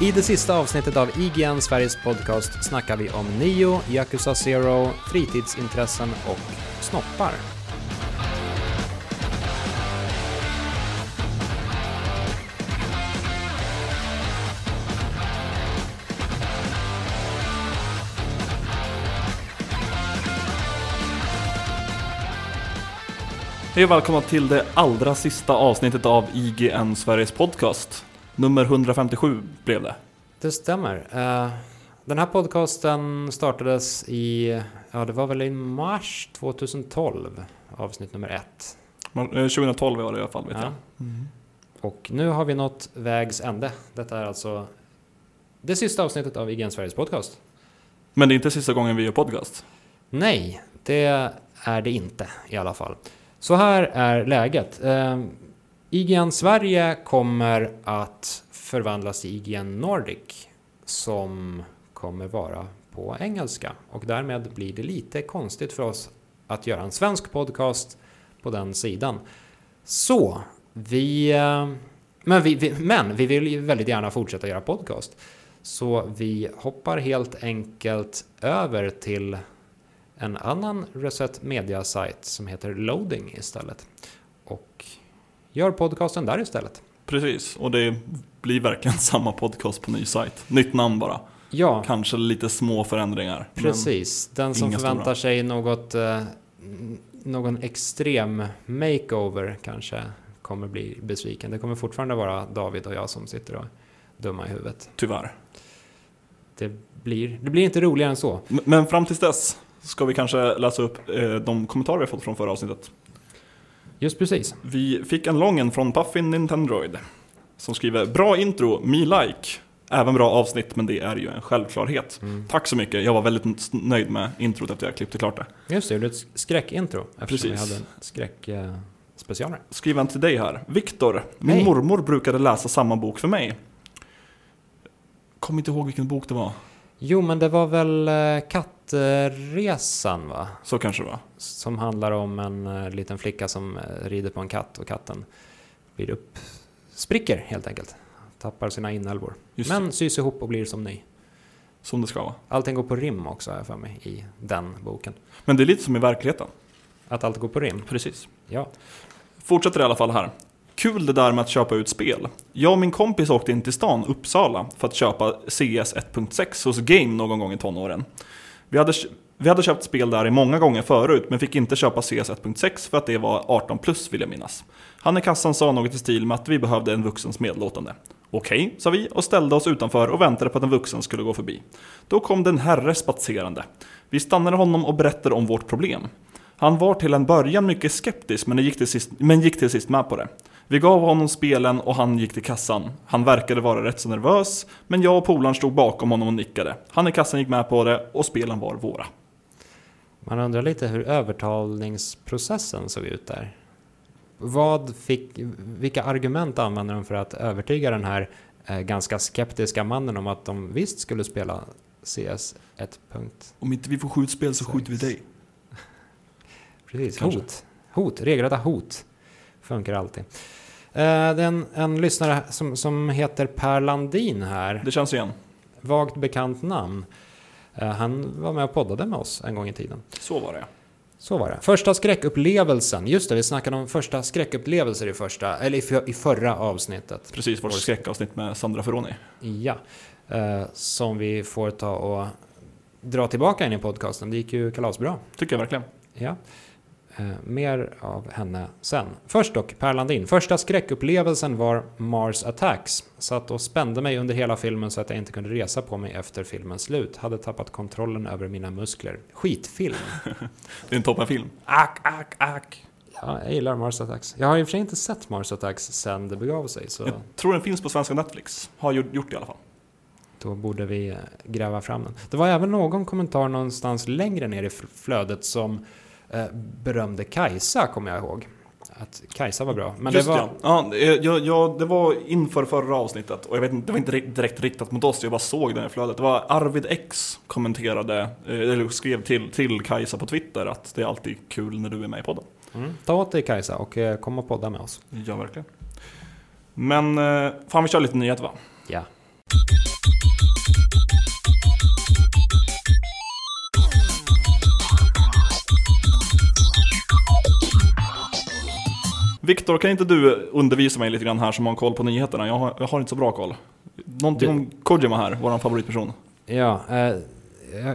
I det sista avsnittet av IGN Sveriges podcast snackar vi om Nio, Yakuza Zero, fritidsintressen och snoppar. Hej och välkomna till det allra sista avsnittet av IGN Sveriges podcast. Nummer 157 blev det. Det stämmer. Eh, Den här podcasten startades i, ja det var väl i mars 2012, avsnitt nummer ett. Men, eh, 2012 var det i alla fall vet Ja. jag. Och nu har vi nått vägs ände. Detta är alltså det sista avsnittet av IGN Sveriges podcast. Men det är inte sista gången vi gör podcast. Nej, det är det inte i alla fall. Så här är läget. IGN Sverige kommer att förvandlas till IGN Nordic som kommer vara på engelska och därmed blir det lite konstigt för oss att göra en svensk podcast på den sidan. Så vi, eh, men vi, vi, men vi vill ju väldigt gärna fortsätta göra podcast. Så vi hoppar helt enkelt över till en annan Reset Media-sajt som heter Loading istället. Och gör podcasten där istället. Precis, och det blir verkligen samma podcast på ny sajt. Nytt namn bara. Ja, Kanske lite små förändringar. precis. Den som förväntar stora. sig något, eh, någon extrem makeover kanske kommer bli besviken. Det kommer fortfarande vara David och jag som sitter och dumma i huvudet. Tyvärr. Det blir, det blir inte roligare än så. Men fram tills dess ska vi kanske läsa upp eh, de kommentarer vi fått från förra avsnittet. Just precis. Vi fick en lång en från Puffin Nintendroid. Som skriver Bra intro, me like. Även bra avsnitt, men det är ju en självklarhet. Mm. Tack så mycket, jag var väldigt nöjd med introt efter jag klippte klart det. Just det, det är ett skräckintro eftersom vi Precis. hade en skräckspecialare. Eh, han till dig här. Viktor, min Hej. mormor brukade läsa samma bok för mig. Kom inte ihåg vilken bok det var. Jo, men det var väl eh, Kattresan va? Så kanske det var. Som handlar om en eh, liten flicka som eh, rider på en katt och katten blir upp... Spricker helt enkelt. Tappar sina inälvor. Men sys ihop och blir som ny. Som det ska vara. Allting går på rim också har jag för mig i den boken. Men det är lite som i verkligheten. Att allt går på rim. Precis. Ja. Fortsätter i alla fall här. Kul det där med att köpa ut spel. Jag och min kompis åkte in till stan, Uppsala, för att köpa CS 1.6 hos Game någon gång i tonåren. Vi hade, vi hade köpt spel där i många gånger förut, men fick inte köpa CS 1.6 för att det var 18 plus vill jag minnas. Han i kassan sa något i stil med att vi behövde en vuxens medlåtande. Okej, sa vi och ställde oss utanför och väntade på att en vuxen skulle gå förbi. Då kom den herre spatserande. Vi stannade honom och berättade om vårt problem. Han var till en början mycket skeptisk men gick, till sist, men gick till sist med på det. Vi gav honom spelen och han gick till kassan. Han verkade vara rätt så nervös, men jag och polaren stod bakom honom och nickade. Han i kassan gick med på det och spelen var våra. Man undrar lite hur övertalningsprocessen såg ut där. Vad fick, vilka argument använde de för att övertyga den här eh, ganska skeptiska mannen om att de visst skulle spela CS 1. Om inte vi får skjutspel så skjuter vi dig. Precis, Kanske. hot. Hot, regelrätta hot. Funkar alltid. Eh, det är en, en lyssnare som, som heter Per Landin här. Det känns igen. Vagt bekant namn. Eh, han var med och poddade med oss en gång i tiden. Så var det. Så var det. Första skräckupplevelsen. Just det, vi snackade om första skräckupplevelser i första, eller i, för, i förra avsnittet. Precis, vårt skräckavsnitt med Sandra Ferroni. Ja. Eh, som vi får ta och dra tillbaka in i podcasten. Det gick ju kalasbra. Tycker jag verkligen. Ja. Eh, mer av henne sen. Först dock, Per Landin. Första skräckupplevelsen var Mars Attacks. Satt och spände mig under hela filmen så att jag inte kunde resa på mig efter filmens slut. Hade tappat kontrollen över mina muskler. Skitfilm. Det är en toppenfilm. Ack, ack, ack. Ja, jag gillar Mars Attacks. Jag har i och för sig inte sett Mars Attacks sen det begav sig, så Jag tror den finns på svenska Netflix. Har gjort, det i alla fall. då borde vi eh, gräva fram den. Det var även någon kommentar någonstans längre ner i flödet som berömde Kajsa, kommer jag ihåg. Att Kajsa var bra. Men Just det var... ja. Ja, eh, ja, ja, det var inför förra avsnittet och jag vet inte, det var inte direkt riktat mot oss, jag bara såg den i flödet. Det var Arvid X kommenterade, eh, eller skrev till, till Kajsa på Twitter att det är alltid kul när du är med i podden. Mm. Ta åt dig Kajsa och eh, kom och podda med oss. Ja, verkligen. Men, eh, fan vi kör lite nyheter va? Ja. Viktor, kan inte du undervisa mig lite grann här som har koll på nyheterna? Jag har, jag har inte så bra koll. Någonting Du- om Kojima här, vår favoritperson. Ja, eh,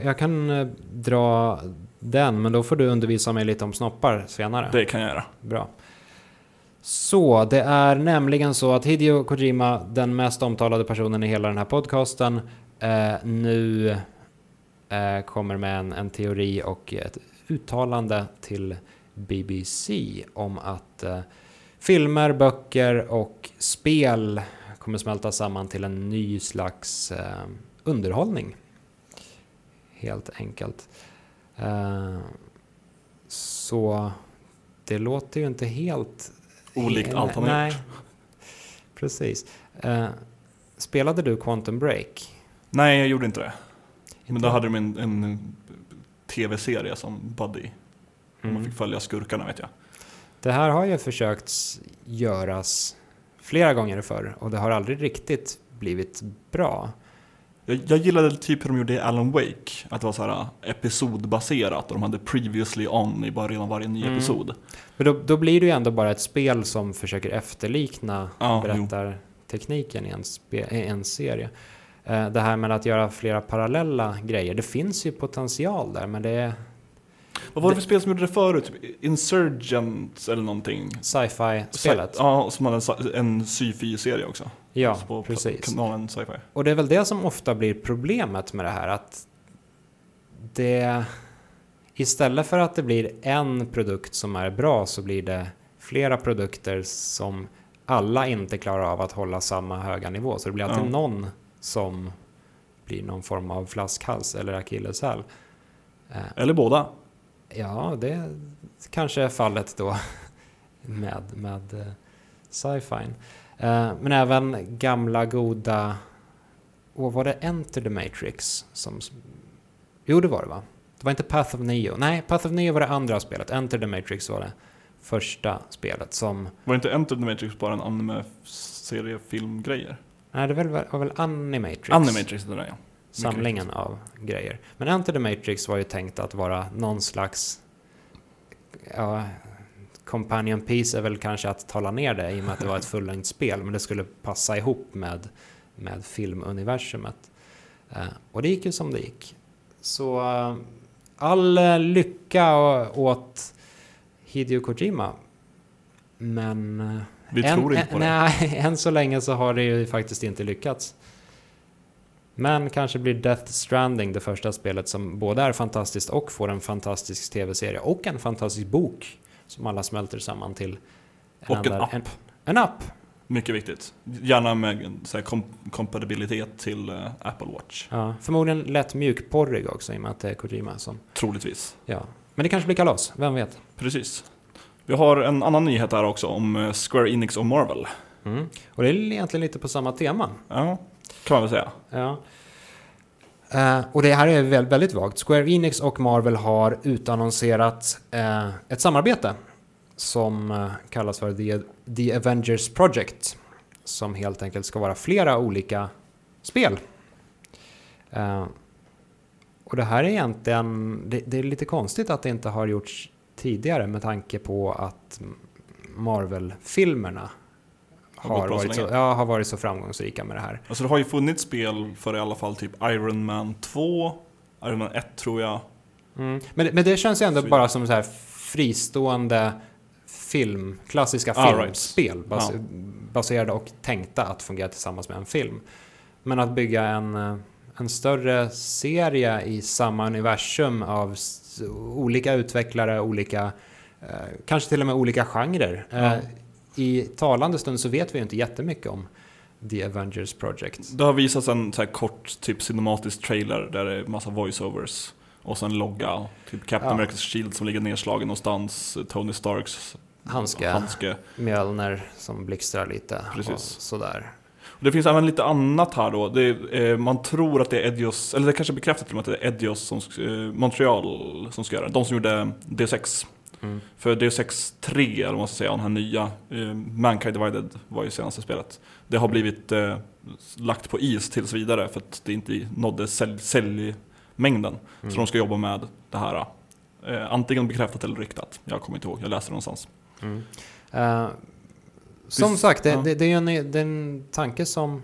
jag, kan eh, dra den, men då får du undervisa mig lite om snoppar senare. Det kan jag göra. Bra. Så, det är nämligen så att Hideo Kojima, den mest omtalade personen i hela den här podcasten, eh, nu eh, kommer med en, en teori och ett uttalande till BBC om att eh, filmer, böcker och spel kommer smälta samman till en ny slags eh, underhållning. Helt enkelt. Eh, så det låter ju inte helt... Olikt allt han har Nej, gjort. Precis. Eh, spelade du Quantum Break? Nej, jag gjorde inte det. Men Inte? då hade de en, en tv-serie som Buddy. Man Mm. fick följa skurkarna vet jag. Det här har ju försökt göras flera gånger förr och det har aldrig riktigt blivit bra. Jag, jag gillade typ hur de gjorde i Alan Wake. Att det var så här äh, episodbaserat och de hade previously on i början av varje ny Mm. episod. Men då, då blir det ju ändå bara ett spel som försöker efterlikna Ja, berättartekniken i en, i en serie. Eh, Det här med att göra flera parallella grejer, det finns ju potential där men det är Vad var det för spel som gjorde det förut? Typ Insurgent eller någonting? sci-fi-spelet. Ja, som hade en en sci-fi-serie också. Ja, på precis. kanalen Sci-Fi. Och det är väl det som ofta blir problemet med det här att det istället för att det blir en produkt som är bra så blir det flera produkter som alla inte klarar av att hålla samma höga nivå. Så det blir alltid Ja. någon som blir någon form av flaskhals eller akilleshäl. Eh, Eller båda. Ja, det kanske är fallet då med, med eh, sci-fi. Eh, men även gamla goda... Och var det Enter the Matrix som... Jo, det var det va? Det var inte Path of Neo. Nej, Path of Neo var det andra spelet. Enter the Matrix var det första spelet som... Var inte Enter the Matrix bara en anime-serie-filmgrejer? Nej, det var väl, var väl Animatrix. Animatrix, det där ja. Samlingen av grejer. Men Enter the Matrix var ju tänkt att vara någon slags... Ja, companion piece är väl kanske att tala ner det i och med att det var ett fullängdt spel, men det skulle passa ihop med, med filmuniversumet. Eh, och det gick ju som det gick. Så eh, all eh, lycka åt Hideo Kojima. Men... eh, Vi än, tror inte på det. Nej, än så länge så har det ju faktiskt inte lyckats. Men kanske blir Death Stranding det första spelet som både är fantastiskt och får en fantastisk tv-serie och en fantastisk bok som alla smälter samman till. Och en app. En, en app! Mycket viktigt. Gärna med så här, kom kompatibilitet till eh, Apple Watch. Ja, förmodligen lätt mjukporrig också i och med att det är Kojima som... Troligtvis. Ja. Men det kanske blir kalas, vem vet? Precis. Vi har en annan nyhet här också om eh, Square Enix och Marvel. Mm. Och det är egentligen lite på samma tema. Ja, kan man väl säga. Ja. Eh, och det här är väl väldigt vagt. Square Enix och Marvel har utannonserat eh, ett samarbete som eh, kallas för The, The Avengers Project. Som helt enkelt ska vara flera olika spel. Och det här är egentligen, det, det är lite konstigt att det inte har gjorts tidigare med tanke på att Marvel-filmerna Har har varit, så, ja, har varit så framgångsrika med det här. Alltså det har ju funnits spel för i alla fall typ Iron Man 2, Iron Man 1 tror jag. Mm. Men, men det känns ju ändå Så bara som så här fristående film, klassiska Ah, right. filmspel bas, Ja. baserade och tänkta att fungera tillsammans med en film. Men att bygga en, eh, en större serie i samma universum av olika utvecklare, olika, eh, kanske till och med olika genrer. Eh, Ja. I talande stund så vet vi ju inte jättemycket om The Avengers Project. Det har visats en så kort typ cinematisk trailer där det är massa voiceovers. Och sen logga, och typ Captain Ja. America's Shield som ligger nedslagen någonstans, Tony Starks Handske, handske. Mjölner som blixtrar lite Precis. och sådär. Det finns även lite annat här då. Är, eh, man tror att det är Edios, eller det kanske är bekräftat till och med att det är Edios som, eh, Montreal som ska göra det. De som gjorde D6. Mm. För D6 3, eller vad man ska säga, den här nya, eh, Mankind Divided var ju senaste spelet. Det har blivit eh, lagt på is tills vidare för att det inte nådde sälj, säljmängden. Mm. Så de ska jobba med det här Eh, antingen bekräftat eller ryktat. Jag kommer inte ihåg, jag läste det någonstans. Mm. Eh, som Visst, sagt, det, ja. det, det är ju en, det är en tanke som...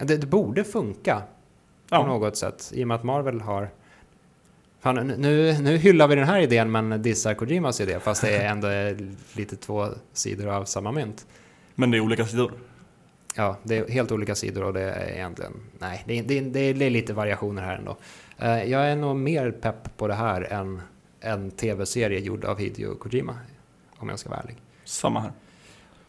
Det, det borde funka på Ja, något sätt i och med att Marvel har... Fan, nu, nu hyllar vi den här idén men dissar Kojimas idé fast det är ändå lite två sidor av samma mynt. men det är olika sidor. Ja, det är helt olika sidor och det är egentligen... Nej, det är, det det är, lite variationer här ändå. Eh, jag är nog mer pepp på det här än en tv-serie gjord av Hideo Kojima. Om jag ska vara ärlig. Samma här.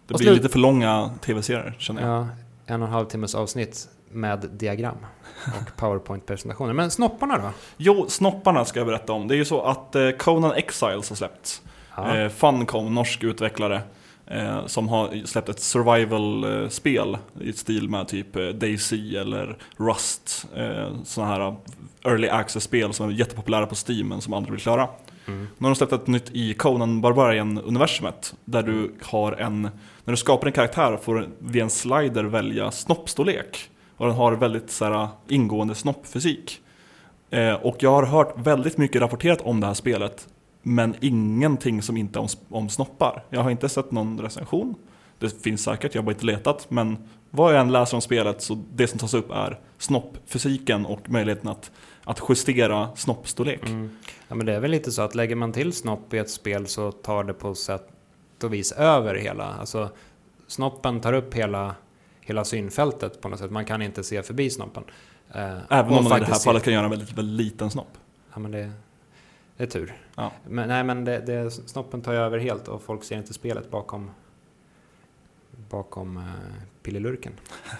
Det Och blir lite för långa tv-serier känner jag. Ja, en och en halv timmes avsnitt med diagram och powerpoint-presentationer. Men snopparna då? Jo, snopparna ska jag berätta om. Det är ju så att eh, Conan Exiles har släppts. Ja. Eh, Funcom, norsk utvecklare, eh, som har släppt ett survival-spel i stil med typ DayZ eller Rust. Sådana här early access-spel som är jättepopulära på Steam men som aldrig blir klara. Mm. Nu har de släppt ett nytt i Conan Barbarian-universumet där du har en, när du skapar en karaktär får du via en slider välja snoppstorlek. Och den har väldigt så här, ingående snoppfysik. Eh, och jag har hört väldigt mycket rapporterat om det här spelet men ingenting som inte om, om snoppar. Jag har inte sett någon recension. Det finns säkert, jag har bara inte letat. Men vad jag än läser om spelet så det som tas upp är snoppfysiken och möjligheten att, att justera snoppstorlek. Mm. Ja, men det är väl lite så att lägger man till snopp i ett spel så tar det på sätt och vis över hela. Alltså snoppen tar upp hela, hela synfältet på något sätt. Man kan inte se förbi snoppen. Eh, Även om man i det här fallet kan göra en väldigt, väldigt liten snopp. Ja, men det, det är tur. Ja. Men, nej, men det, det, snoppen tar ju över helt och folk ser inte spelet bakom, bakom uh, pillelurken.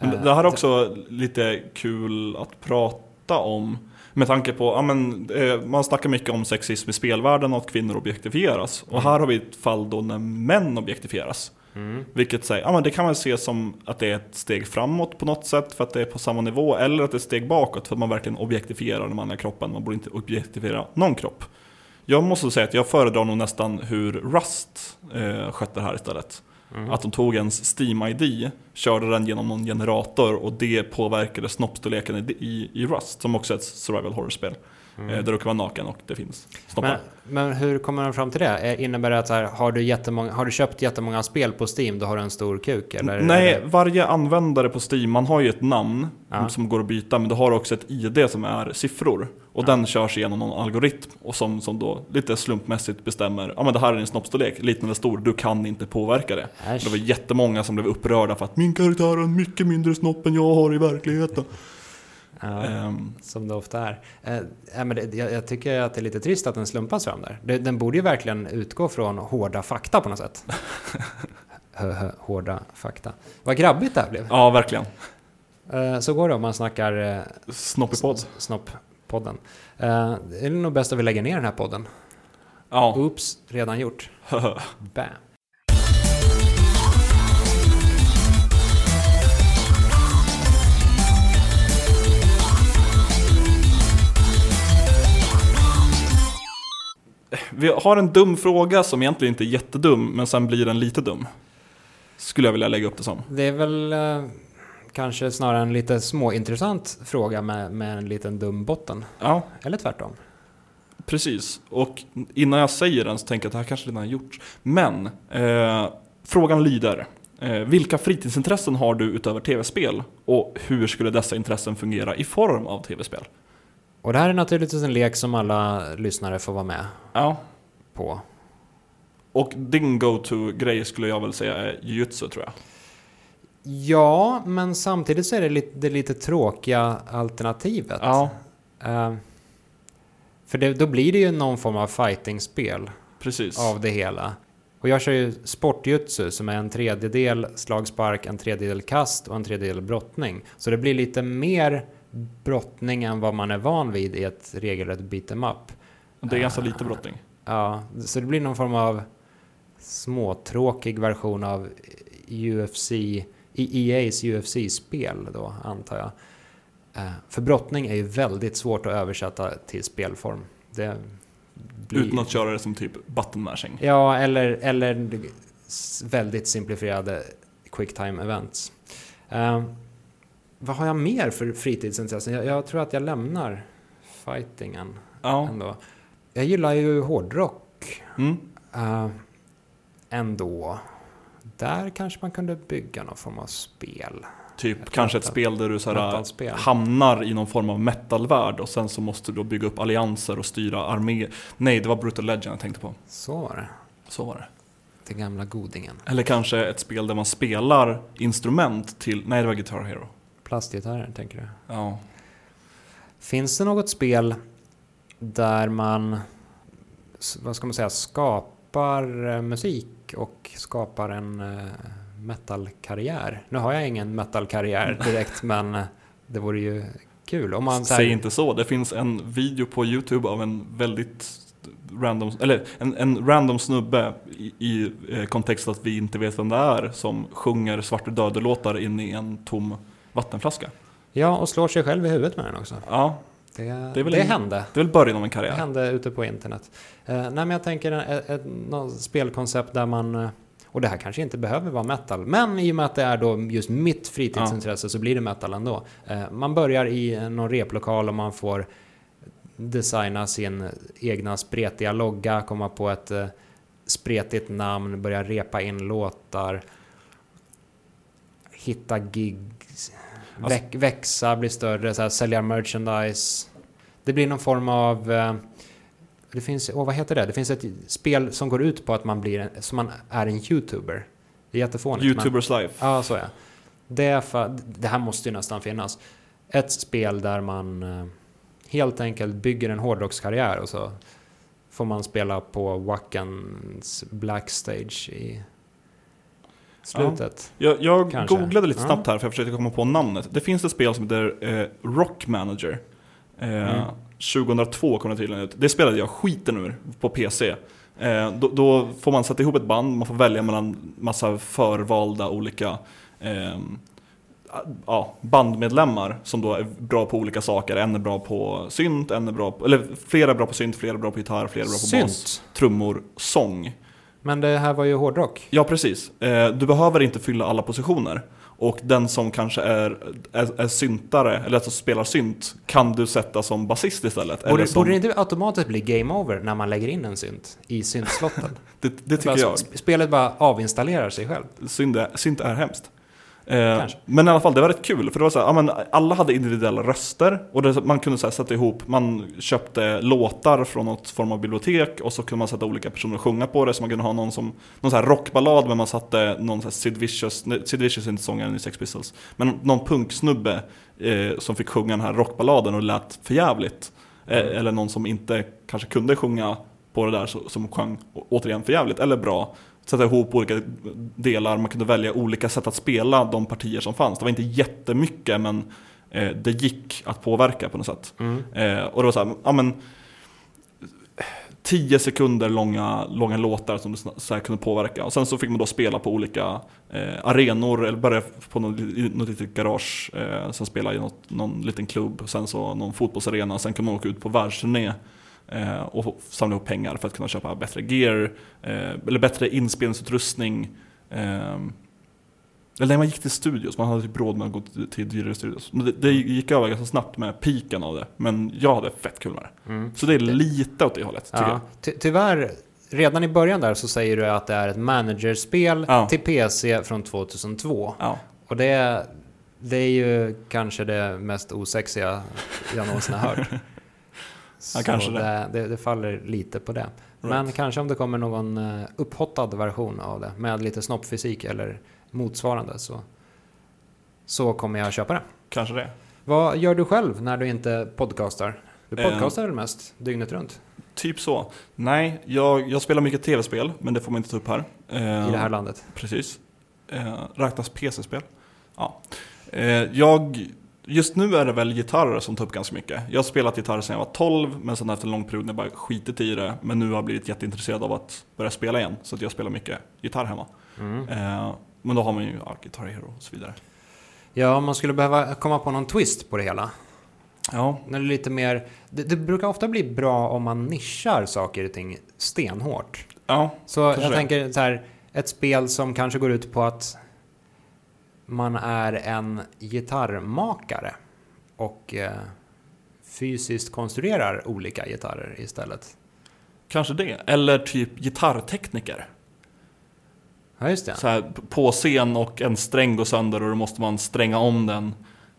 Men det- Eh, det här är så- också lite kul att prata om. Med tanke på, ja men eh, man snackar mycket om sexism i spelvärlden och att kvinnor objektifieras. Och Mm. här har vi ett fall då när män objektifieras. Mm. Vilket säger, ja men det kan man se som att det är ett steg framåt på något sätt för att det är på samma nivå. Eller att det är ett steg bakåt för att man verkligen objektifierar den manliga kroppen. Man borde inte objektifiera någon kropp. Jag måste säga att jag föredrar nog nästan hur Rust eh, skötte det här istället. Mm. Att de tog ens Steam-ID, körde den genom någon generator och det påverkade snoppstorleken i, i, i Rust, som också är ett survival horror-spel. Mm. Eh, där du kan vara naken och det finns snoppar. Men, men hur kommer de fram till det? Eh, Innebär det att här, har, du jättemånga, har du köpt jättemånga spel på Steam, då har du en stor kuk? Eller, Nej, varje användare på Steam, man har ju ett namn Ja. som går att byta, men du har också ett ID som är siffror. Och den körs igenom någon algoritm och som, som då lite slumpmässigt bestämmer, ja men det här är din snoppstorlek, liten eller stor, du kan inte påverka det. Äsch. Det var jättemånga som blev upprörda för att min karaktär har en mycket mindre snopp än jag har i verkligheten. Ja, Ehm, som det ofta är. Ja, men det, jag, jag tycker att det är lite trist att den slumpas fram där. Det, den borde ju verkligen utgå från hårda fakta på något sätt. Hårda fakta. Vad grabbigt det här blev. ja, verkligen. Eh, så går det om man snackar eh, Snoppig podd. Snopp-podden. Eh, det är nog bäst att vi lägger ner den här podden. Ja. Oops, redan gjort. Bam. Vi har en dum fråga som egentligen inte är jättedum, men sen blir den lite dum. Skulle jag vilja lägga upp det som. Det är väl eh, kanske snarare en lite småintressant fråga med, med en liten dum botten. Ja, Eller tvärtom. precis. Och innan jag säger den så tänker jag att det här kanske redan har gjorts. Men, eh, frågan lyder. Eh, vilka fritidsintressen har du utöver tv-spel? Och hur skulle dessa intressen fungera i form av tv-spel? Och det här är naturligtvis en lek som alla lyssnare får vara med Ja. på. Och din go-to-grej skulle jag väl säga är jujutsu tror jag. Ja, men samtidigt så är det lite, det lite tråkiga alternativet. Ja, Eh, för det, då blir det ju någon form av fighting-spel precis. av det hela. Och jag kör ju sportjutsu som är en tredjedel slagspark, en tredjedel kast och en tredjedel brottning. Så det blir lite mer brottning än vad man är van vid i ett regelrätt beat'em up. Det är ganska lite brottning. Ja, så det blir någon form av småtråkig version av UFC, i EA's UFC-spel då, antar jag. Eh, För brottning är ju väldigt svårt att översätta till spelform. Det blir- Utan att köra det som typ button mashing. Ja, eller, eller väldigt simplifierade quicktime events. Eh, vad har jag mer för fritidsintressen? Jag, jag tror att jag lämnar fightingen Ja. ändå. Jag gillar ju hårdrock Mm. uh, ändå. Där kanske man kunde bygga någon form av spel. Typ Ett kanske ett spel där du så här, metalspel. hamnar i någon form av metalvärld och sen så måste du då bygga upp allianser och styra arméer. Nej, det var Brutal Legend jag tänkte på. Så var det. Så var det. Den gamla godingen. Eller kanske ett spel där man spelar instrument till... Nej, det var Guitar Hero. Plastgitarrer, tänker du? Ja. Finns det något spel där man, vad ska man säga, skapar eh, musik och skapar en eh, metalkarriär? Nu har jag ingen metalkarriär direkt, men eh, det vore ju kul. Om man Säg inte så. Det finns en video på YouTube av en väldigt random, eller en, en random snubbe i, i eh, kontext att vi inte vet vem det är som sjunger Svarte Döde-låtar in i en tom vattenflaska. Ja, och slår sig själv i huvudet med den också. Ja, Det, är det, väl en- hände. det är väl början av en Det karriär. hände ute på internet. Eh, nej, men jag tänker ett, ett, något spelkoncept där man... eh, Och det här kanske inte behöver vara metal, men i och med att det är då just mitt fritidsintresse så blir det metal ändå. Eh, man börjar i någon replokal och man får designa sin egna spretiga logga, komma på ett eh, spretigt namn, börja repa in låtar, hitta gigs, Alltså- väx, växa, bli större, så här, sälja merchandise. Det blir någon form av... eh, Det finns, åh, vad heter det? Det finns ett spel som går ut på att man blir som man är en YouTuber. Det är jättefånigt. men- Youtubers life. Ja, så är det. För, det här måste ju nästan finnas. Ett spel där man eh, helt enkelt bygger en hårdrockskarriär och så får man spela på Wackens Blackstage i slutet. Jag, jag Kanske. googlade lite Ja. snabbt här för jag försökte komma på namnet. Det finns ett spel som heter eh, Rock Manager. Eh, Mm. 2002 kom det tydligen ut. Det spelade jag skiten ur på PC. Eh, då, då får man sätta ihop ett band, man får välja mellan massa förvalda olika ehm, ja, bandmedlemmar som då är bra på olika saker. En är bra på synt, en är bra på, eller flera är bra på synt, flera är bra på gitarr, flera är bra på bas, Synt. trummor, sång. Men det här var ju hårdrock. Ja, precis. Eh, Du behöver inte fylla alla positioner. Och den som kanske är, är, är syntare, eller alltså spelar synt, kan du sätta som basist istället. Borde, som, borde det inte automatiskt bli game over när man lägger in en synt i syntslotten? det, det tycker Bara jag. sp- Spelet bara avinstallerar sig själv. Synt är, synt är hemskt. Eh, men i alla fall, det var rätt kul. För det var så här, ja, men alla hade individuella röster. Och det, man kunde så här, sätta ihop, man köpte låtar från något form av bibliotek. Och så kunde man sätta olika personer och sjunga på det. Så man kunde ha någon som, någon så här rockballad, men man satte någon så här Sid Vicious, nej, Sid Vicious är inte sångaren i Sex Pistols. Men någon punksnubbe eh, som fick sjunga den här rockballaden och lät för jävligt. Eh, eller någon som inte kanske kunde sjunga på det där, som sjöng återigen för jävligt eller bra sätta ihop olika delar, man kunde välja olika sätt att spela de partier som fanns. Det var inte jättemycket men eh, det gick att påverka på något sätt. Mm. Eh, och det var så här, ja men 10 sekunder långa, långa låtar som du så här kunde påverka. Och sen så fick man då spela på olika eh, arenor, eller börja på något, något litet garage, eh, sen spela i något, någon liten klubb, sen så någon fotbollsarena, sen kunde man åka ut på världsturné och få- samla ihop pengar för att kunna köpa bättre gear, eh, eller bättre inspelningsutrustning. Eh, eller när man gick till studios, man hade typ råd med att gå till, dyrare studios. Det, det gick över ganska snabbt med piken av det, men jag hade fett kul med det. Mm. Så det är lite åt det hållet, tycker Ja. jag. Ty tyvärr, redan i början där så säger du att det är ett managerspel Ja. till PC från 2002. Ja. Och det, det är ju kanske det mest osexiga jag någonsin har hört. Så kanske det. det. Det, faller lite på det. Men Right. kanske om det kommer någon eh, upphottad version av det med lite snoppfysik eller motsvarande så, så kommer jag köpa det. Kanske det. Vad gör du själv när du inte podcastar? Du Eh. podcastar väl mest dygnet runt Typ så. Nej, jag, jag spelar mycket tv-spel, men det får man inte ta upp här. Eh, i det här landet? Precis. Eh, räknas PC-spel? Ja. Eh, jag, just nu är det väl gitarrer som tar upp ganska mycket. Jag har spelat gitarr sedan jag var 12, men sen efter en lång period när jag bara skitit i det. Men nu har jag blivit jätteintresserad av att börja spela igen. Så att jag spelar mycket gitarr hemma. Mm. Eh, men då har man ju ja, Guitar Hero och så vidare. Ja, man skulle behöva komma på någon twist på det hela. Ja, När det, är lite mer, det, det brukar ofta bli bra om man nischar saker och ting stenhårt. ja, Så jag det. tänker så här, ett spel som kanske går ut på att man är en gitarrmakare och eh, fysiskt konstruerar olika gitarrer istället. Kanske det. Eller typ gitarrtekniker. Ja, just det. Så här, på scen och en sträng går sönder och då måste man stränga om den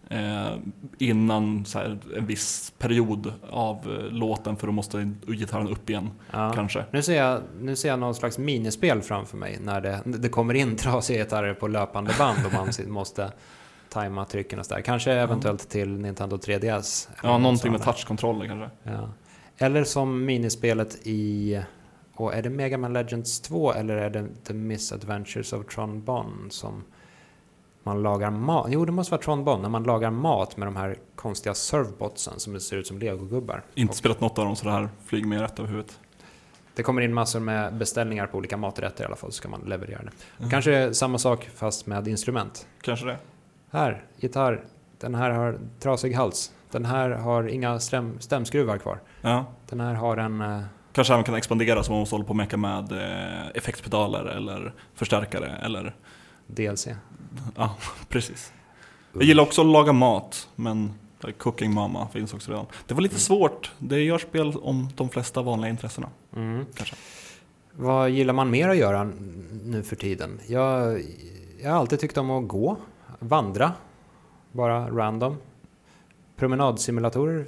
eh, innan så här, en viss period av eh, låten för då måste gitarren upp igen. Ja. Kanske. Nu ser, jag, nu ser jag någon slags minispel framför mig när det, det kommer in trasiga gitarrer på löpande band och man måste tajma trycken och sådär. Kanske eventuellt till Nintendo 3DS. Ja, någonting med Sådana. touchkontroller kanske. Ja. Eller som minispelet i... Och är det Mega Man Legends 2 eller är det The Misadventures of Tron Bonne som man lagar mat? Jo, det måste vara Tron Bonne, när man lagar mat med de här konstiga servbotsen som ser ut som legogubbar. Inte spelat något av dem så det här flyger mig rätt över huvudet. det kommer in massor med beställningar på olika maträtter i alla fall, så ska man leverera det. Mm. Kanske samma sak fast med instrument. Kanske det. Här, gitarr. Den här har trasig hals. Den här har inga stäm, stämskruvar kvar. Ja. Den här har en... eh, Kanske även kan expandera så man måste hålla på och mecka med eh, effektpedaler eller förstärkare eller DLC. Ja, precis. Jag gillar också att laga mat, men Cooking Mama finns också redan. Det var lite svårt. Det gör spel om de flesta vanliga intressena. Mm. Kanske. Vad gillar man mer att göra nu för tiden? Jag, jag har alltid tyckt om att gå, vandra, bara random. Promenadsimulatorer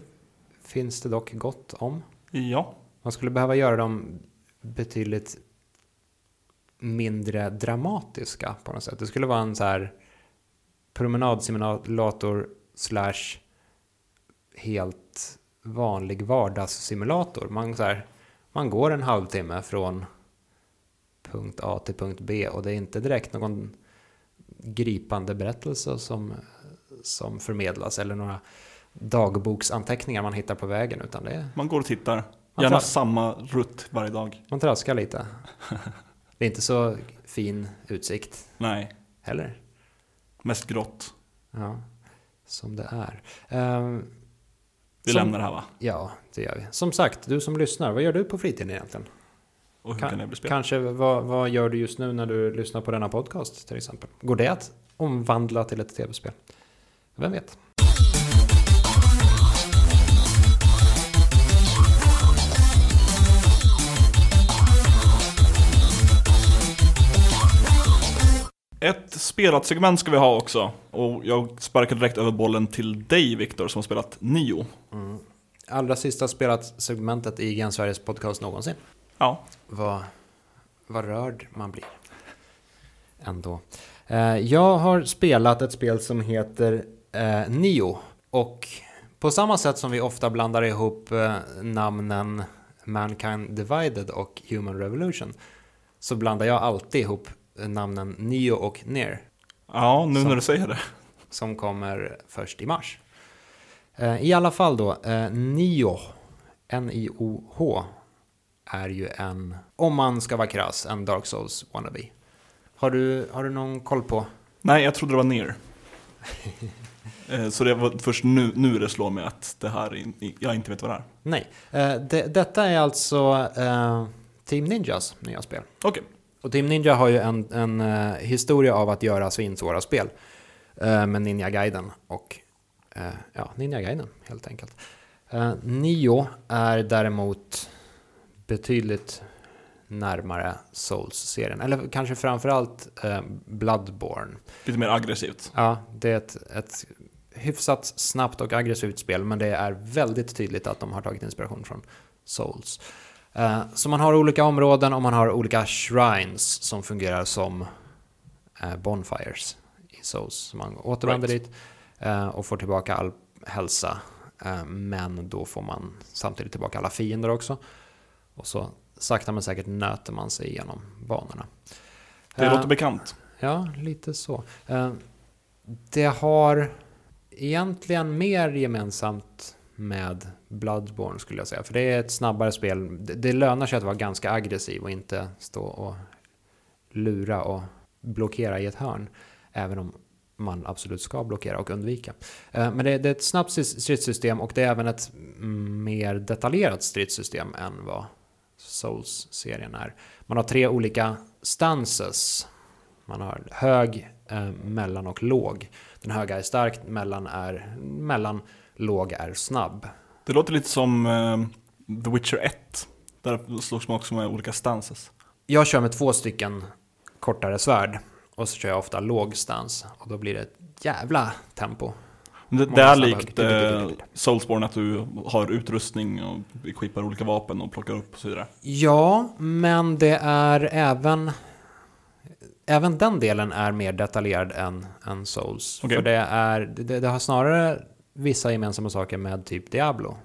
finns det dock gott om. Ja, Man skulle behöva göra dem betydligt mindre dramatiska på något sätt. Det skulle vara en så här promenadsimulator slash helt vanlig vardagssimulator. Man, så här, man går en halvtimme från punkt A till punkt B och det är inte direkt någon gripande berättelse som, som förmedlas eller några dagboksanteckningar man hittar på vägen utan det är man går och tittar. Gärna samma rutt varje dag. Man traskar lite. Det är inte så fin utsikt Nej, heller. mest grått. Ja, som det är. Ehm, Vi Som- lämnar det här va? ja, det gör vi. Som sagt, du som lyssnar, vad gör du på fritiden egentligen? Och hur Kan- kan det bli spel? Kanske, vad, vad gör du just nu när du lyssnar på denna podcast till exempel? Går det att omvandla till ett tv-spel? Vem vet? Ett spelat segment ska vi ha också. Och jag sparkar direkt över bollen till dig Viktor som har spelat Nio. Mm. Allra sista spelat segmentet i IGN Sveriges podcast någonsin. Ja, vad, vad rörd man blir. Ändå. Eh, jag har spelat ett spel som heter eh, Nio. Och på samma sätt som vi ofta blandar ihop eh, namnen Mankind Divided och Human Revolution så blandar jag alltid ihop namnen Nio och Near ja nu Som- när du säger det. som kommer först i mars. Eh, I alla fall då, eh, Nio, N-I-O-H, är ju en, om man ska vara krass, en Dark Souls wannabe. Har du, har du någon koll på? Nej, jag trodde det var ner. Eh, Så det var först nu, nu det slår mig att det här, är- jag inte vet vad det är. Nej. Det, detta är alltså Team Ninjas nya spel. Okej, Och Team Ninja har ju en, en eh, historia av att göra svinsvåra spel. Eh, med Ninja Gaiden och eh, ja, Ninja Gaiden helt enkelt. Eh, Nio är däremot betydligt närmare Souls-serien. Eller kanske framförallt eh, Bloodborne. lite mer aggressivt. Ja, det är ett, ett hyfsat snabbt och aggressivt spel, men det är väldigt tydligt att de har tagit inspiration från Souls. Eh, Så man har olika områden och man har olika shrines som fungerar som eh, bonfires i Souls. Så man återvänder Right. dit eh, och får tillbaka all hälsa, men då får man samtidigt tillbaka alla fiender också. Och så sakta men säkert nöter man sig igenom banorna. Det låter bekant. Ja, lite så. Det har egentligen mer gemensamt med Bloodborne skulle jag säga. För det är ett snabbare spel. Det- Det lönar sig att vara ganska aggressiv och inte stå och lura och blockera i ett hörn. Även om man absolut ska blockera och undvika. Eh, men det det är ett snabbt stridssystem och det är även ett mer detaljerat stridssystem än vad Souls-serien är. Man har tre olika stances. Man har hög, eh, mellan och låg. Den höga är stark, mellan är mellan, låg är snabb. Det låter lite som eh, The Witcher 1. Där slogs man också med olika stances. Jag kör med två stycken kortare svärd och så kör jag ofta låg stans och då blir det ett jävla tempo. Det, det är likt eh, Soulsborne att du har utrustning och equippar olika vapen och plockar upp och så vidare. Ja, men det är även... Även den delen är mer detaljerad än, än Souls. Okej. För det, är, det, det har snarare vissa gemensamma saker med typ Diablo.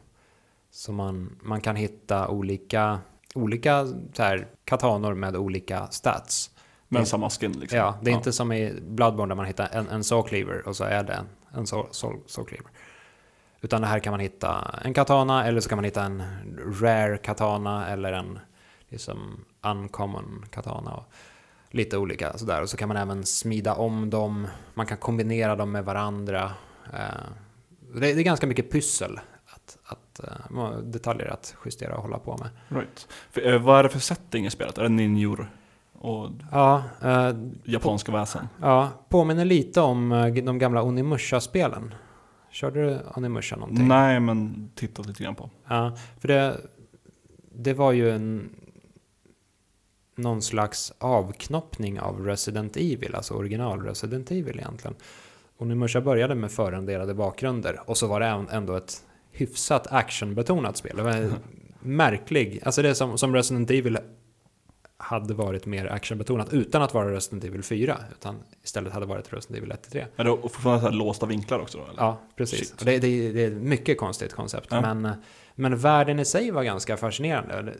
Så man, man kan hitta olika, olika så här, katanor med olika stats. Men Mm. samma skin liksom. Ja, det är inte som i Bloodborne där man hittar en, en soul cleaver och så är det en, en soul, soul, soul cleaver. Utan det här kan man hitta en katana eller så kan man hitta en rare katana eller en liksom uncommon katana. Och lite olika sådär. Och så kan man även smida om dem. Man kan kombinera dem med varandra. Eh, Det är, ganska mycket pyssel. Att, att, eh, detaljer att justera och hålla på med. Right. För, eh, vad är det för setting i spelet? Är det ninjor och Ja, eh, japanska väsen? Ja, påminner lite om eh, de gamla Onimusha-spelen. Körde du Onimusha någonting? Nej, men tittat lite grann på. Ja, för det, det var ju en, någon slags avknoppning av Resident Evil, alltså original Resident Evil egentligen. Onimusha började med förrenderade bakgrunder och så var det ändå ett hyfsat actionbetonat spel. Det var en märklig, alltså det som, som Resident Evil hade varit mer actionbetonat utan att vara Resident Evil 4, utan istället hade varit Resident Evil 1-3. Är det fortfarande så här låsta vinklar också då? Eller? Ja, precis. Och det, det, det är ett mycket konstigt koncept. Ja. Men, men världen i sig var ganska fascinerande.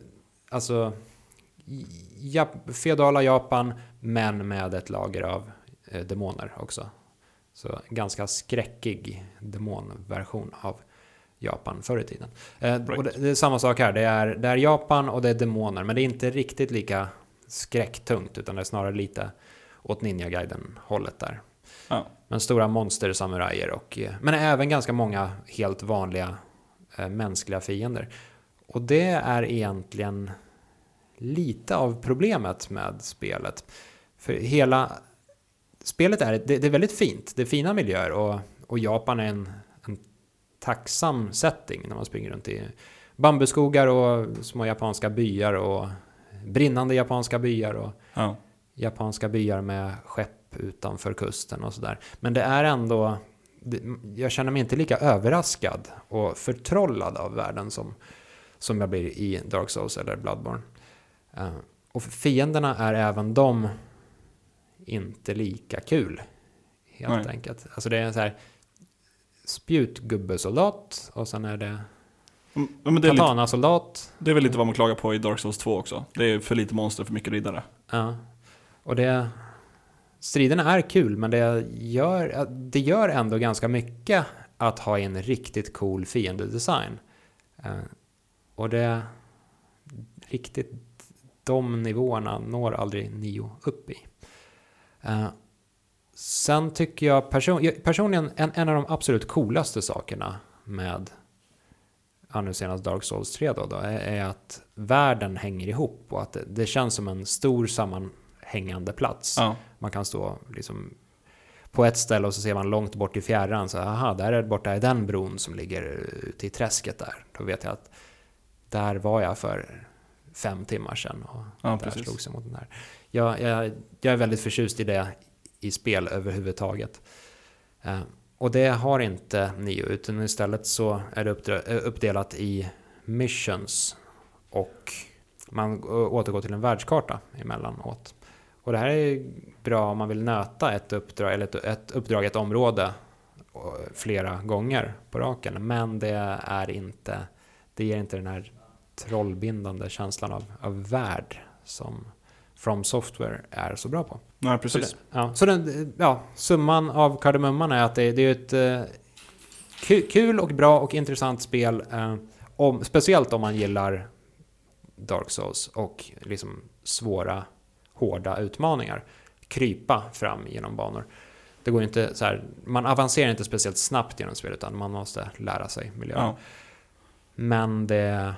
Alltså, Jap feodala Japan, men med ett lager av eh, demoner också. Så ganska skräckig demonversion av Japan förr i tiden. Eh, och det, det är samma sak här, det är, det är Japan och det är demoner, men det är inte riktigt lika skräcktungt, utan det är snarare lite åt Ninja Gaiden-hållet där. Ja. Men stora monster, samurajer och... eh, Men även ganska många helt vanliga eh, mänskliga fiender. Och det är egentligen lite av problemet med spelet. För hela... Spelet är, det, det är väldigt fint, det är fina miljöer och, och Japan är en, en tacksam setting när man springer runt i bambuskogar och små japanska byar och brinnande japanska byar och Ja. japanska byar med skepp utanför kusten och sådär. Men det är ändå, det- jag känner mig inte lika överraskad och förtrollad av världen som, som jag blir i Dark Souls eller Bloodborne. Eh, och fienderna är även de inte lika kul, helt Nej. enkelt. Alltså det är en så här spjutgubbesoldat och sen är det Mm, Men det är, lite, katana-soldat det är väl lite vad man klagar på i Dark Souls 2 också. Det är för lite monster, för mycket riddare. Ja. Och det... Striderna är kul, men det gör, det gör ändå ganska mycket att ha en riktigt cool fiendedesign. Eh, och det... Riktigt de nivåerna når aldrig Nio upp i. Eh, sen tycker jag person, jag- personligen, en, en av de absolut coolaste sakerna med ja, nu senast Dark Souls 3 då, då är, är att världen hänger ihop och att det, det känns som en stor sammanhängande plats. Ja. Man kan stå liksom på ett ställe och så ser man långt bort i fjärran så aha, där är borta är den bron som ligger ute i träsket där. Då vet jag att där var jag för fem timmar sedan och Ja, där precis. slogs jag mot den där. Jag, jag, jag är väldigt förtjust i det i spel överhuvudtaget. Eh, och det har inte Nio, utan istället så är det eh, uppdelat i missions och man återgår till en världskarta emellanåt. Och det här är bra om man vill nöta ett uppdrag, eller ett, ett uppdrag, ett område flera gånger på raken. Men det är inte, det ger inte den här trollbindande känslan av, av värld som From Software är så bra på. Så, precis. det, ja, så den, ja, summan av kardemumman är att det, det är ett eh, ku- kul och bra och intressant spel. Eh, om, speciellt om man gillar Dark Souls och liksom svåra, hårda utmaningar. Krypa fram genom banor. Det går inte så här, man avancerar inte speciellt snabbt genom spelet utan man måste lära sig miljön. Ja. Men det,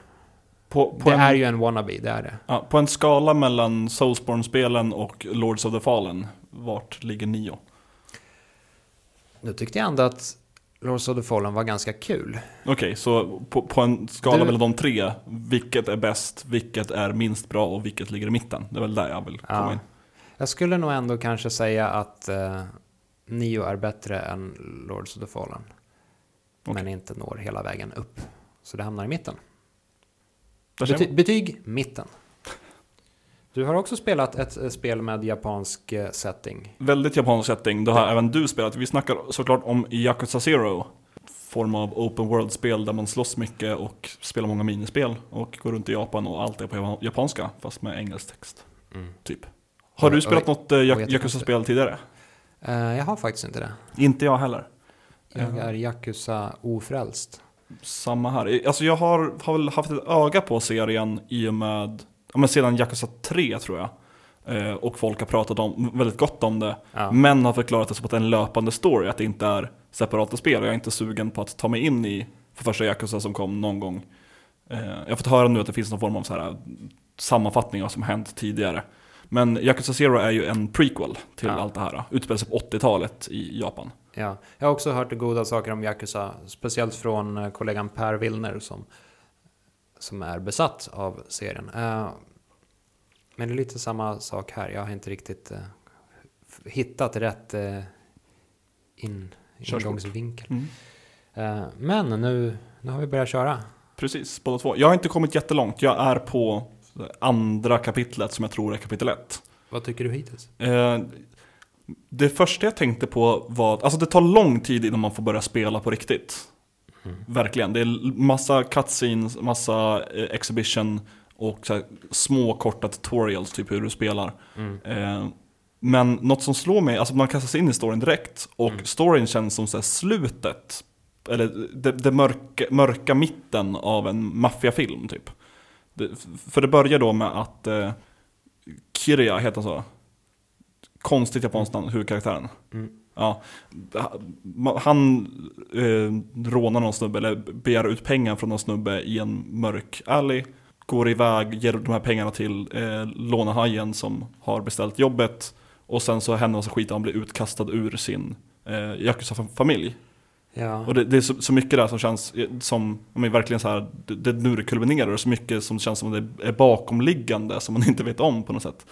På, på, det en, är ju en wannabe, det är det. ja, på en skala mellan Soulsborne-spelen och Lords of the Fallen, vart ligger Nio? Nu tyckte jag ändå att Lords of the Fallen var ganska kul. Okej, så på, på en skala Du- mellan de tre, vilket är bäst, vilket är minst bra och vilket ligger i mitten? Det är väl där jag vill komma Ja. in. Jag skulle nog ändå kanske säga att uh, Nio är bättre än Lords of the Fallen. Okej. Men inte når hela vägen upp. Så det hamnar i mitten. Bety betyg mitten. Du har också spelat ett eh, spel med japansk eh, setting. Väldigt japansk setting, det har även du spelat. Vi snackar såklart om Yakuza Zero. Form av open world-spel där man slåss mycket och spelar många minispel. Och går runt i Japan och allt är på japanska, fast med engelsk text. Typ. Har du spelat något eh, Jak-. Yakuza-spel tidigare? Jag har faktiskt inte det. Inte jag heller. Jag Ja. är Yakuza ofrälst. Samma här. Alltså jag har, har väl haft ett öga på serien i och med, ja men sedan Yakuza 3 tror jag. Eh, och folk har pratat om, väldigt gott om det. Ja. Men har förklarat det som att det är en löpande story, att det inte är separata spel. Och jag är inte sugen på att ta mig in i för första Yakuza som kom någon gång. Eh, jag har fått höra nu att det finns någon form av så här sammanfattning av vad som hänt tidigare. Men Yakuza Zero är ju en prequel till Ja. allt det här. Utspelar sig på 80-talet i Japan. Ja. Jag har också hört goda saker om Yakuza, speciellt från eh, kollegan Per Willner som, som är besatt av serien. Eh, men det är lite samma sak här, jag har inte riktigt eh, hittat rätt in, ingångsvinkel. Mm. Men nu, nu har vi börjat köra. Precis, båda två. Jag har inte kommit jättelångt. Jag är på andra kapitlet som jag tror är kapitel 1. Vad tycker du hittills? Eh, det första jag tänkte på var, alltså det tar lång tid innan man får börja spela på riktigt. Mm. Verkligen. Det är massa cutscenes, massa eh, exhibition och här, små korta tutorials, typ hur du spelar. Mm. Eh, men något som slår mig, alltså man kastas in i storyn direkt och Mm. storyn känns som så slutet, eller det, det mörka, mörka mitten av en maffiafilm typ. För det börjar då med att eh, Kirya heter så? Konstigt japanskt namn, huvudkaraktären. Mm. Ja, han eh, rånar någon snubbe, eller begär ut pengar från någon snubbe i en mörk alley. Går iväg, ger de här pengarna till eh, lånehajen som har beställt jobbet. Och sen så händer massa skit och han blir utkastad ur sin eh, Yakuza-familj. Ja. Och det, det är så, så mycket där som känns eh, som, menar, verkligen så här, det, det nu det kulminerar, och så mycket som känns som det är bakomliggande som man inte vet om på något sätt.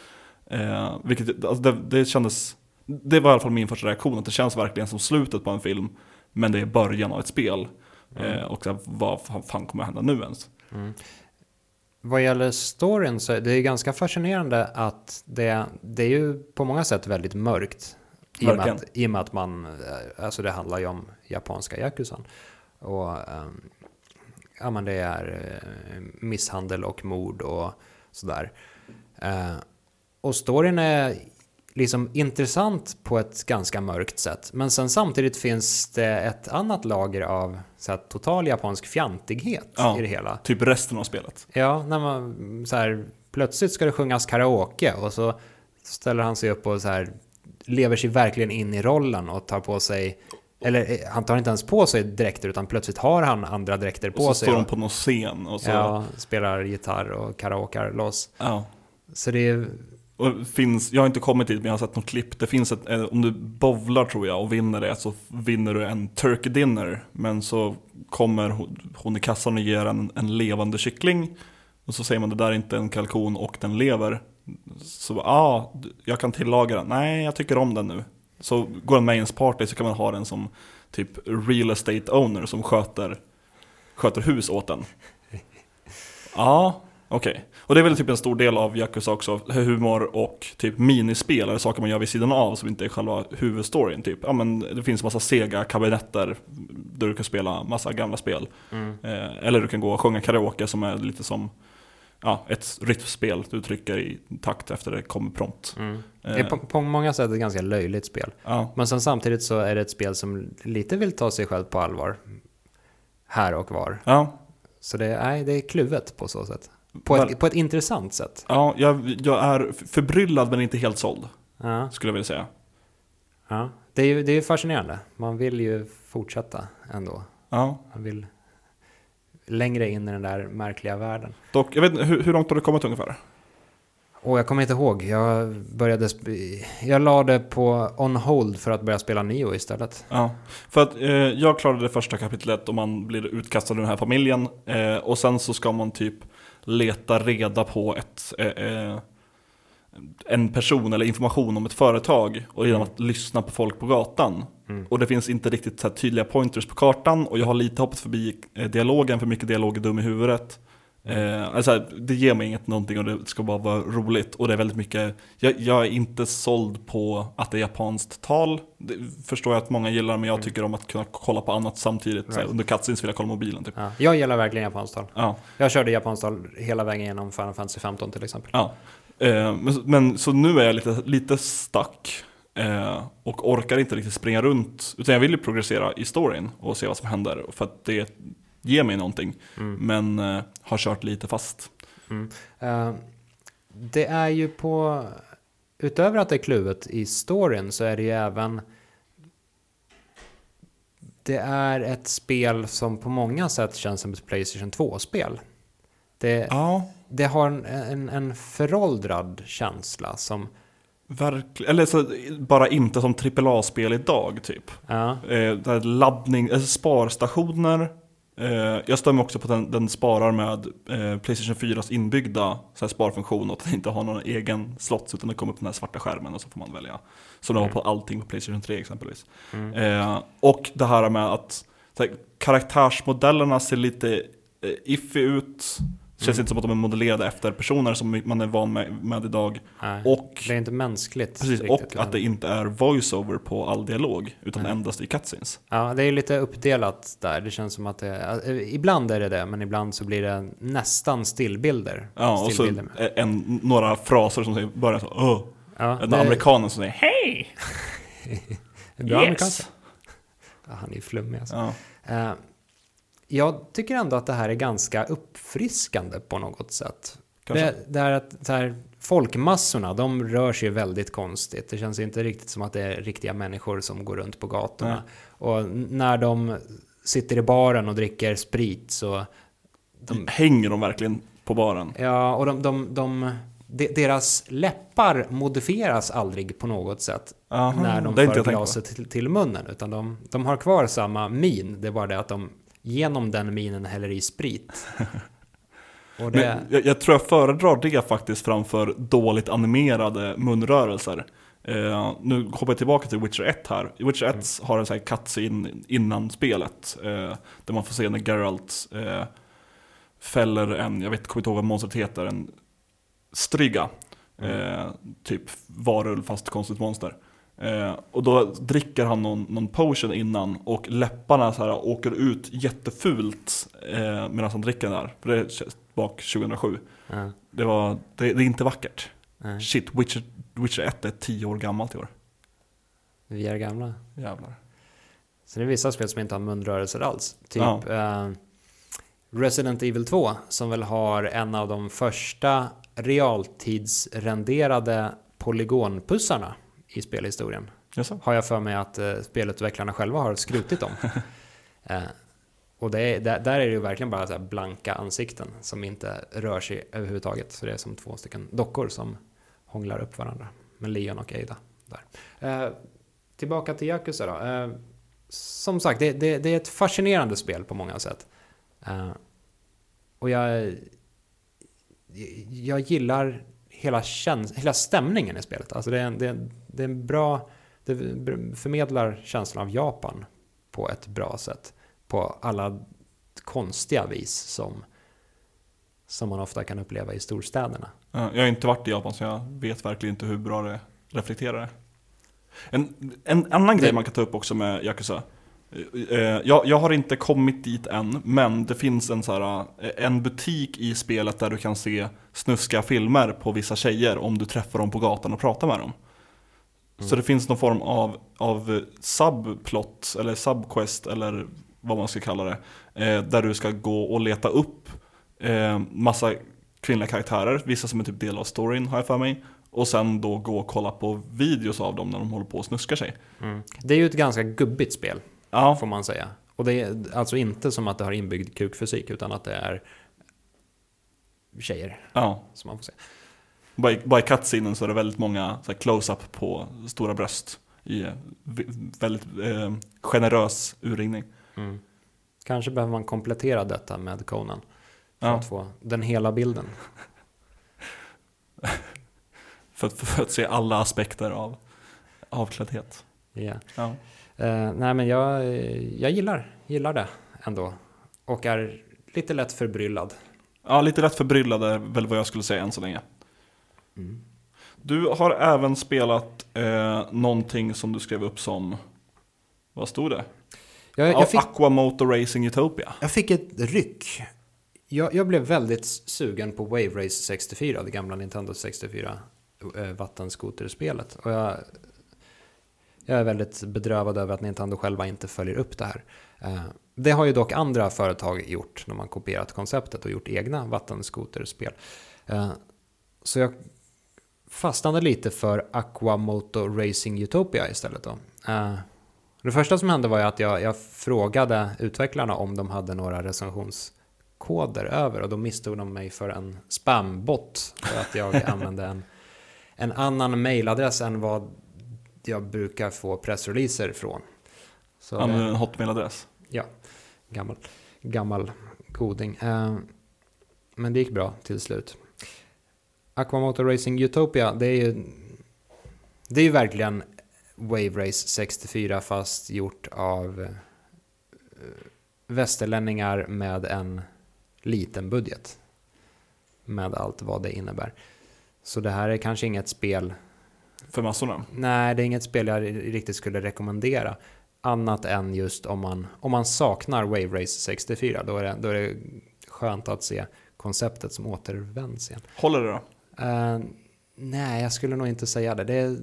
Eh, vilket, alltså det, det kändes, det var i alla fall min första reaktion, att det känns verkligen som slutet på en film, men det är början av ett spel. Mm. Eh, och så här, vad fan- kommer hända nu ens? Mm. Vad gäller storyn så är det är ganska fascinerande att det, det är ju på många sätt väldigt mörkt. I och, med att, I och med att man, eh, alltså det handlar ju om japanska yakuzan. Och ehm, ja men det är eh, misshandel och mord och sådär. Eh, och storyn är liksom intressant på ett ganska mörkt sätt. Men sen samtidigt finns det ett annat lager av så här, total japansk fjantighet Ja. i det hela. Typ resten av spelet. Ja, när man så här, plötsligt ska det sjungas karaoke och så ställer han sig upp och så här lever sig verkligen in i rollen och tar på sig eller eh, han tar inte ens på sig dräkter utan plötsligt har han andra dräkter Och på så sig. står de och- på någon scen och så, Ja, spelar gitarr och karaokar loss. ja. Så det är, Och finns, jag har inte kommit dit men jag har sett något klipp. Det finns ett, eh, om du bovlar tror jag och vinner det så vinner du en turkey dinner. Men så kommer hon, hon i kassan och ger en, en levande kyckling. Och så säger man det där är inte en kalkon och den lever. Så ja, ah, jag kan tillaga den. Nej, jag tycker om den nu. Så går den med i ens party så kan man ha den som typ real estate owner som sköter, sköter hus åt den. Ja, okej. Och det är väl typ en stor del av Yakuza också, humor och typ minispel, eller saker man gör vid sidan av som inte är själva huvudstoryn. Typ. Ja, men det finns massa sega kabinetter där du kan spela massa gamla spel. mm, Eh, eller du kan gå och sjunga karaoke som är lite som ja, ett rytmspel. Du trycker i takt efter det kommer prompt. mm. Det är Eh, på, på många sätt ett ganska löjligt spel. ja, Men sen samtidigt så är det ett spel som lite vill ta sig själv på allvar. Här och var. ja, Så det, nej, det är kluvet på så sätt. På ett, på ett intressant sätt. ja jag, jag är förbryllad men inte helt såld, Ja, skulle jag vilja säga. ja. Det är ju det är fascinerande. Man vill ju fortsätta ändå. Ja. Man vill längre in i den där märkliga världen. Dock, jag vet inte, hur, hur långt har du kommit ungefär? Och jag kommer inte ihåg. Jag började... Jag la det på on hold för att börja spela Nio istället. Ja, för att eh, jag klarade det första kapitlet och man blir utkastad ur den här familjen. Eh, och sen så ska man typ leta reda på ett, eh, eh, en person eller information om ett företag. Och genom att lyssna på folk på gatan. Mm. Och det finns inte riktigt så tydliga pointers på kartan. Och jag har lite hoppat förbi eh, dialogen, för mycket dialog är dum i huvudet. Eh, alltså, det ger mig inget någonting och det ska bara vara roligt. Och det är väldigt mycket, jag, jag är inte såld på att det är japanskt tal. Det förstår jag att många gillar, men jag Mm. tycker om att kunna kolla på annat samtidigt. Right. under cutscenes vill jag kolla mobilen typ. Ja. Jag gillar verkligen japanskt tal. Ja, Jag körde japanskt tal hela vägen genom Final Fantasy 15 till exempel. ja. Eh, men, men så nu är jag lite, lite stuck. Eh, och orkar inte riktigt springa runt. Utan jag vill ju progressera i storyn och se vad som händer. För att det ger mig någonting. Mm. Men eh, har kört lite fast. Mm. Eh, det är ju på... Utöver att det är kluvet i storyn så är det ju även... Det är ett spel som på många sätt känns som ett Playstation 2-spel. Det, Ja, det har en, en, en föråldrad känsla som... verkligen. Eller så, bara inte som AAA-spel idag typ. Ja, Eh, där laddning, alltså sparstationer. Eh, jag mig också på att den, den sparar med eh, Playstation 4s inbyggda så här, sparfunktion och att den inte har någon egen slots utan det kommer upp den här svarta skärmen och så får man välja. Som det har på allting på Playstation 3 exempelvis. mm. Eh, och det här med att här, karaktärsmodellerna ser lite eh, iffy ut. Känns inte som att de är modellerade efter personer som man är van med, med idag. nej. Och det är inte mänskligt. Precis, riktigt, och att det inte är voiceover på all dialog, utan Nej. endast i cutscenes. Ja, det är lite uppdelat där. Det känns som att det... eh, Ibland är det det, men ibland så blir det nästan stillbilder. Ja, och så Stillbilder med. en, några fraser som säger börjar så Åh! Ja, Den det- amerikanen som säger Hej! Bra amerikanska. Ja, han är ju flummig alltså. Ja. Eh, jag tycker ändå att det här är ganska uppfriskande på något sätt. Kanske. Det, det är att här, folkmassorna, de rör sig väldigt konstigt. Det känns inte riktigt som att det är riktiga människor som går runt på gatorna. Och n- när de sitter i baren och dricker sprit så... De, Hänger de verkligen på baren? ja, och de, de, de, de, deras läppar modifieras aldrig på något sätt Aha, när de för glaset till, till munnen. Utan de, de har kvar samma min. Det är bara det att de genom den minen häller i sprit. Det, Men jag, jag tror jag föredrar det faktiskt framför dåligt animerade munrörelser. Eh, nu hoppar jag tillbaka till Witcher 1 här. Witcher 1 Mm. har en sån här cutscene innan spelet. Eh, där man får se när Geralt eh, fäller en, jag vet, kommer inte ihåg vad monstret heter, en stryga. Mm. Eh, typ varulv fast konstigt monster. Eh, och då dricker han någon, någon potion innan och läpparna så här åker ut jättefult eh, medan han dricker den där. För det är bak 2007. ja, Det, var, det, det är inte vackert. nej, Shit, Witcher, Witcher 1 är 10 år gammalt i år. vi är gamla. Jävlar. Det är vissa spel som inte har munrörelser alls. Typ Ja. eh, Resident Evil 2 som väl har en av de första realtidsrenderade polygonpussarna i spelhistorien. Jaså? Har jag för mig att eh, spelutvecklarna själva har skrutit om. eh, och det är, där, där är det ju verkligen bara så här blanka ansikten som inte rör sig överhuvudtaget. Så det är som två stycken dockor som hånglar upp varandra. Med Leon och Ada. Där. Eh, tillbaka till Yakuza då. Eh, som sagt, det, det, det är ett fascinerande spel på många sätt. Eh, och jag, jag gillar hela, käns- hela stämningen i spelet. Alltså det är, en- det, är, det är en bra... Det förmedlar känslan av Japan på ett bra sätt. På alla konstiga vis som, som man ofta kan uppleva i storstäderna. Ja, Jag har inte varit i Japan så jag vet verkligen inte hur bra det reflekterar. En, en annan grej Det- man kan ta upp också med Yakuza. Eh, Jag, jag har inte kommit dit än, men det finns en, så här, eh, en butik i spelet där du kan se snuska filmer på vissa tjejer om du träffar dem på gatan och pratar med dem. Så det finns någon form av, av subplot, eller subquest, eller vad man ska kalla det. Eh, där du ska gå och leta upp eh, massa kvinnliga karaktärer, vissa som är typ del av storyn har jag för mig. Och sen då gå och kolla på videos av dem när de håller på och snuskar sig. Det är ju ett ganska gubbigt spel, Ja, får man säga. Och det är alltså inte som att det har inbyggd kukfysik, utan att det är tjejer ja. som man får se. Bara i, bara i cutscenen så är det väldigt många close-up på stora bröst i väldigt eh, generös urringning. Mm. Kanske behöver man komplettera detta med Conan. För Ja. att få den hela bilden. För, att- för att se alla aspekter av avkläddhet. Ja. Ja. Eh, nej men jag, jag gillar, gillar det ändå. Och är lite lätt förbryllad. ja, lite lätt förbryllad är väl vad jag skulle säga än så länge. Mm. Du har även spelat eh, någonting som du skrev upp som, vad stod det? Jag, Ja, jag, fick, Aqua Motor Racing Utopia. jag fick ett ryck. Jag, jag blev väldigt sugen på Wave Race 64, det gamla Nintendo 64 eh, vattenskoterspelet. Och jag, jag är väldigt bedrövad över att Nintendo själva inte följer upp det här. Eh, det har ju dock andra företag gjort när man kopierat konceptet och gjort egna vattenskoterspel. Eh, så jag fastnade lite för Aquamoto Racing Utopia istället då. Eh, det första som hände var ju att jag, jag frågade utvecklarna om de hade några recensionskoder över och då misstog de mig för en spambot för att jag använde en, en annan mailadress än vad jag brukar få pressreleaser från. Så det- med en hotmail-adress. Ja, gammal, gammal goding. Eh, men det gick bra till slut. Aquamotor Racing Utopia, det är ju, det är ju verkligen Wave Race 64 fast gjort av eh, västerlänningar med en liten budget. Med allt vad det innebär. Så det här är kanske inget spel För massorna. Nej, det är inget spel jag riktigt skulle rekommendera. Annat än just om man, om man saknar Wave Race 64. Då är, det, då är det skönt att se konceptet som återvänds igen. Håller det då? Eh, nej, jag skulle nog inte säga det. Det är,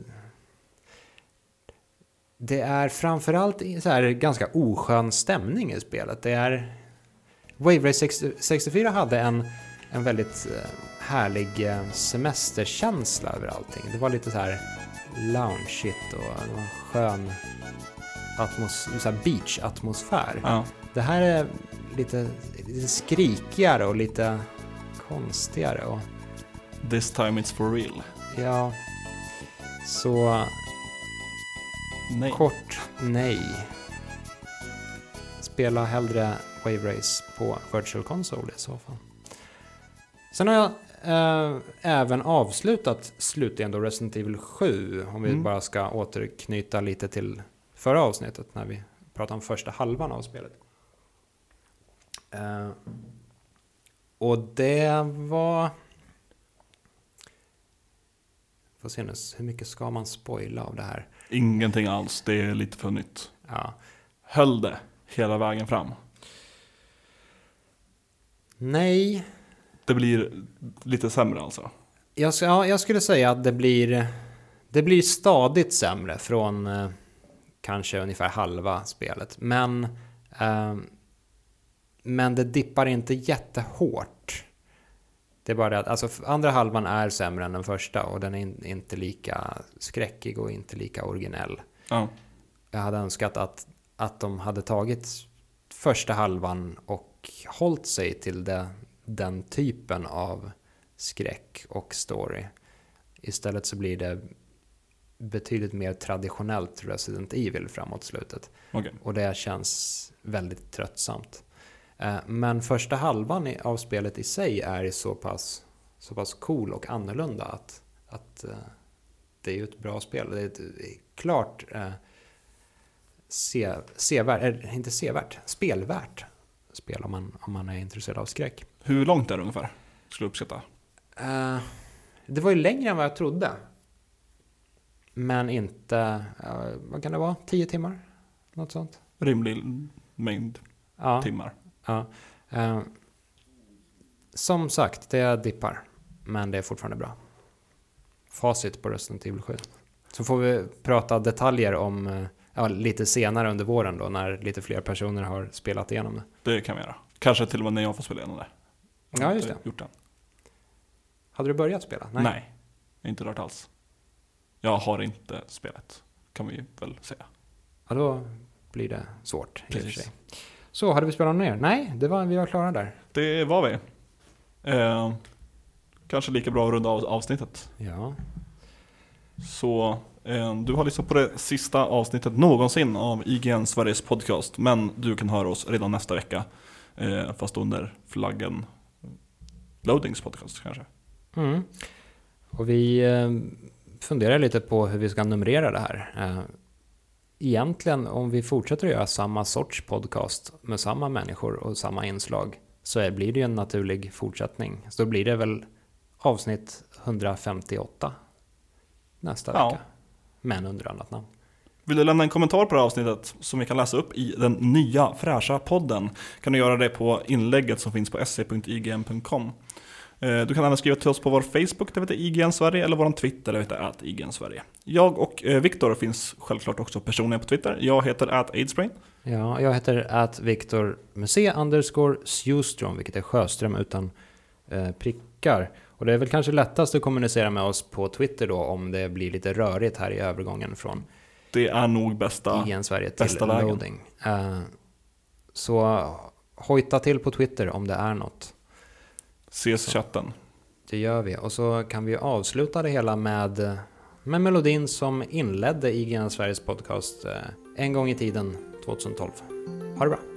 det är framförallt så här ganska oskön stämning i spelet. Det är... Wave Race 60 64 hade en, en väldigt eh, härlig eh, semesterkänsla över allting. Det var lite så här loungeigt och det var en skön atmos- beach-atmosfär. Ja. Det här är lite, lite skrikigare och lite konstigare. Och This time it's for real. Ja, så Nej. kort nej. Spela hellre Wave Race på Virtual Console i så fall. Sen har jag eh, även avslutat slutligen då Resident Evil 7. Om vi Mm. bara ska återknyta lite till förra avsnittet när vi pratade om första halvan av spelet. Eh, och det var... Får se nu, hur mycket ska man spoila av det här? Ingenting alls, det är lite för nytt. Ja. Höll det hela vägen fram. Nej, Det blir lite sämre alltså. jag, ja, jag skulle säga att det blir, det blir stadigt sämre från eh, kanske ungefär halva spelet. Men, eh, men det dippar inte jättehårt. Det är bara det att alltså, andra halvan är sämre än den första och den är in, inte lika skräckig och inte lika originell. Ja. Jag hade önskat att, att de hade tagit första halvan och hållit sig till det, den typen av skräck och story. Istället så blir det betydligt mer traditionellt Resident Evil framåt slutet. Okej. Och det känns väldigt tröttsamt. Eh, Men första halvan av spelet i sig är så pass, så pass cool och annorlunda att, att eh, det är ju ett bra spel. Det är ett klart eh, se, sevärt, inte sevärt, spelvärt spel om man, om man är intresserad av skräck. Hur långt är det ungefär? Skulle du uppskatta? Eh, det var ju längre än vad jag trodde. Men inte, eh, vad kan det vara, 10 timmar? Något sånt? Rimlig mängd Ja. timmar. Ja. Eh, som sagt, det dippar. Men det är fortfarande bra. Facit på Resident Evil 7. Så får vi prata detaljer om ja, lite senare under våren då när lite fler personer har spelat igenom det. Det kan vi göra. Kanske till och med när jag får spela igenom det. Jag Ja, just det. Gjort det. Hade du börjat spela? Nej. Har inte rört alls. Jag har inte spelat. Kan vi väl säga. Ja, då blir det svårt i och för Precis. sig. Så, hade vi spelat mer? Nej, det var, vi var klara där. Det var vi. Eh, kanske lika bra att runda av avsnittet. Ja. Så eh, du har lyssnat på det sista avsnittet någonsin av IGN Sveriges podcast. Men du kan höra oss redan nästa vecka. Eh, fast under flaggen Loadings podcast kanske. Mm. Och vi eh, funderar lite på hur vi ska numrera det här. Eh, egentligen, om vi fortsätter att göra samma sorts podcast med samma människor och samma inslag så blir det ju en naturlig fortsättning. Så då blir det väl avsnitt 158 nästa Ja. vecka. Men under annat namn. Vill du lämna en kommentar på det här avsnittet som vi kan läsa upp i den nya fräscha podden kan du göra det på inlägget som finns på se.ign.com. Eh, Du kan även skriva till oss på vår Facebook, där vi heter IGN Sverige, eller vår Twitter, där vi heter att IGN Sverige. Jag och eh, Viktor finns självklart också personligen på Twitter. Jag heter at aidsbrain. Ja, jag heter att Viktor Muse underscore Sjustrom, vilket är Sjöström utan eh, prickar. Och det är väl kanske lättast att kommunicera med oss på Twitter då om det blir lite rörigt här i övergången från Det är nog bästa. IGN Sverige till bästa loading. Eh, så hojta till på Twitter om det är något. Ses chatten. Det gör vi. Och så kan vi avsluta det hela med, med melodin som inledde IGN Sveriges podcast eh, en gång i tiden 2012. Ha det bra!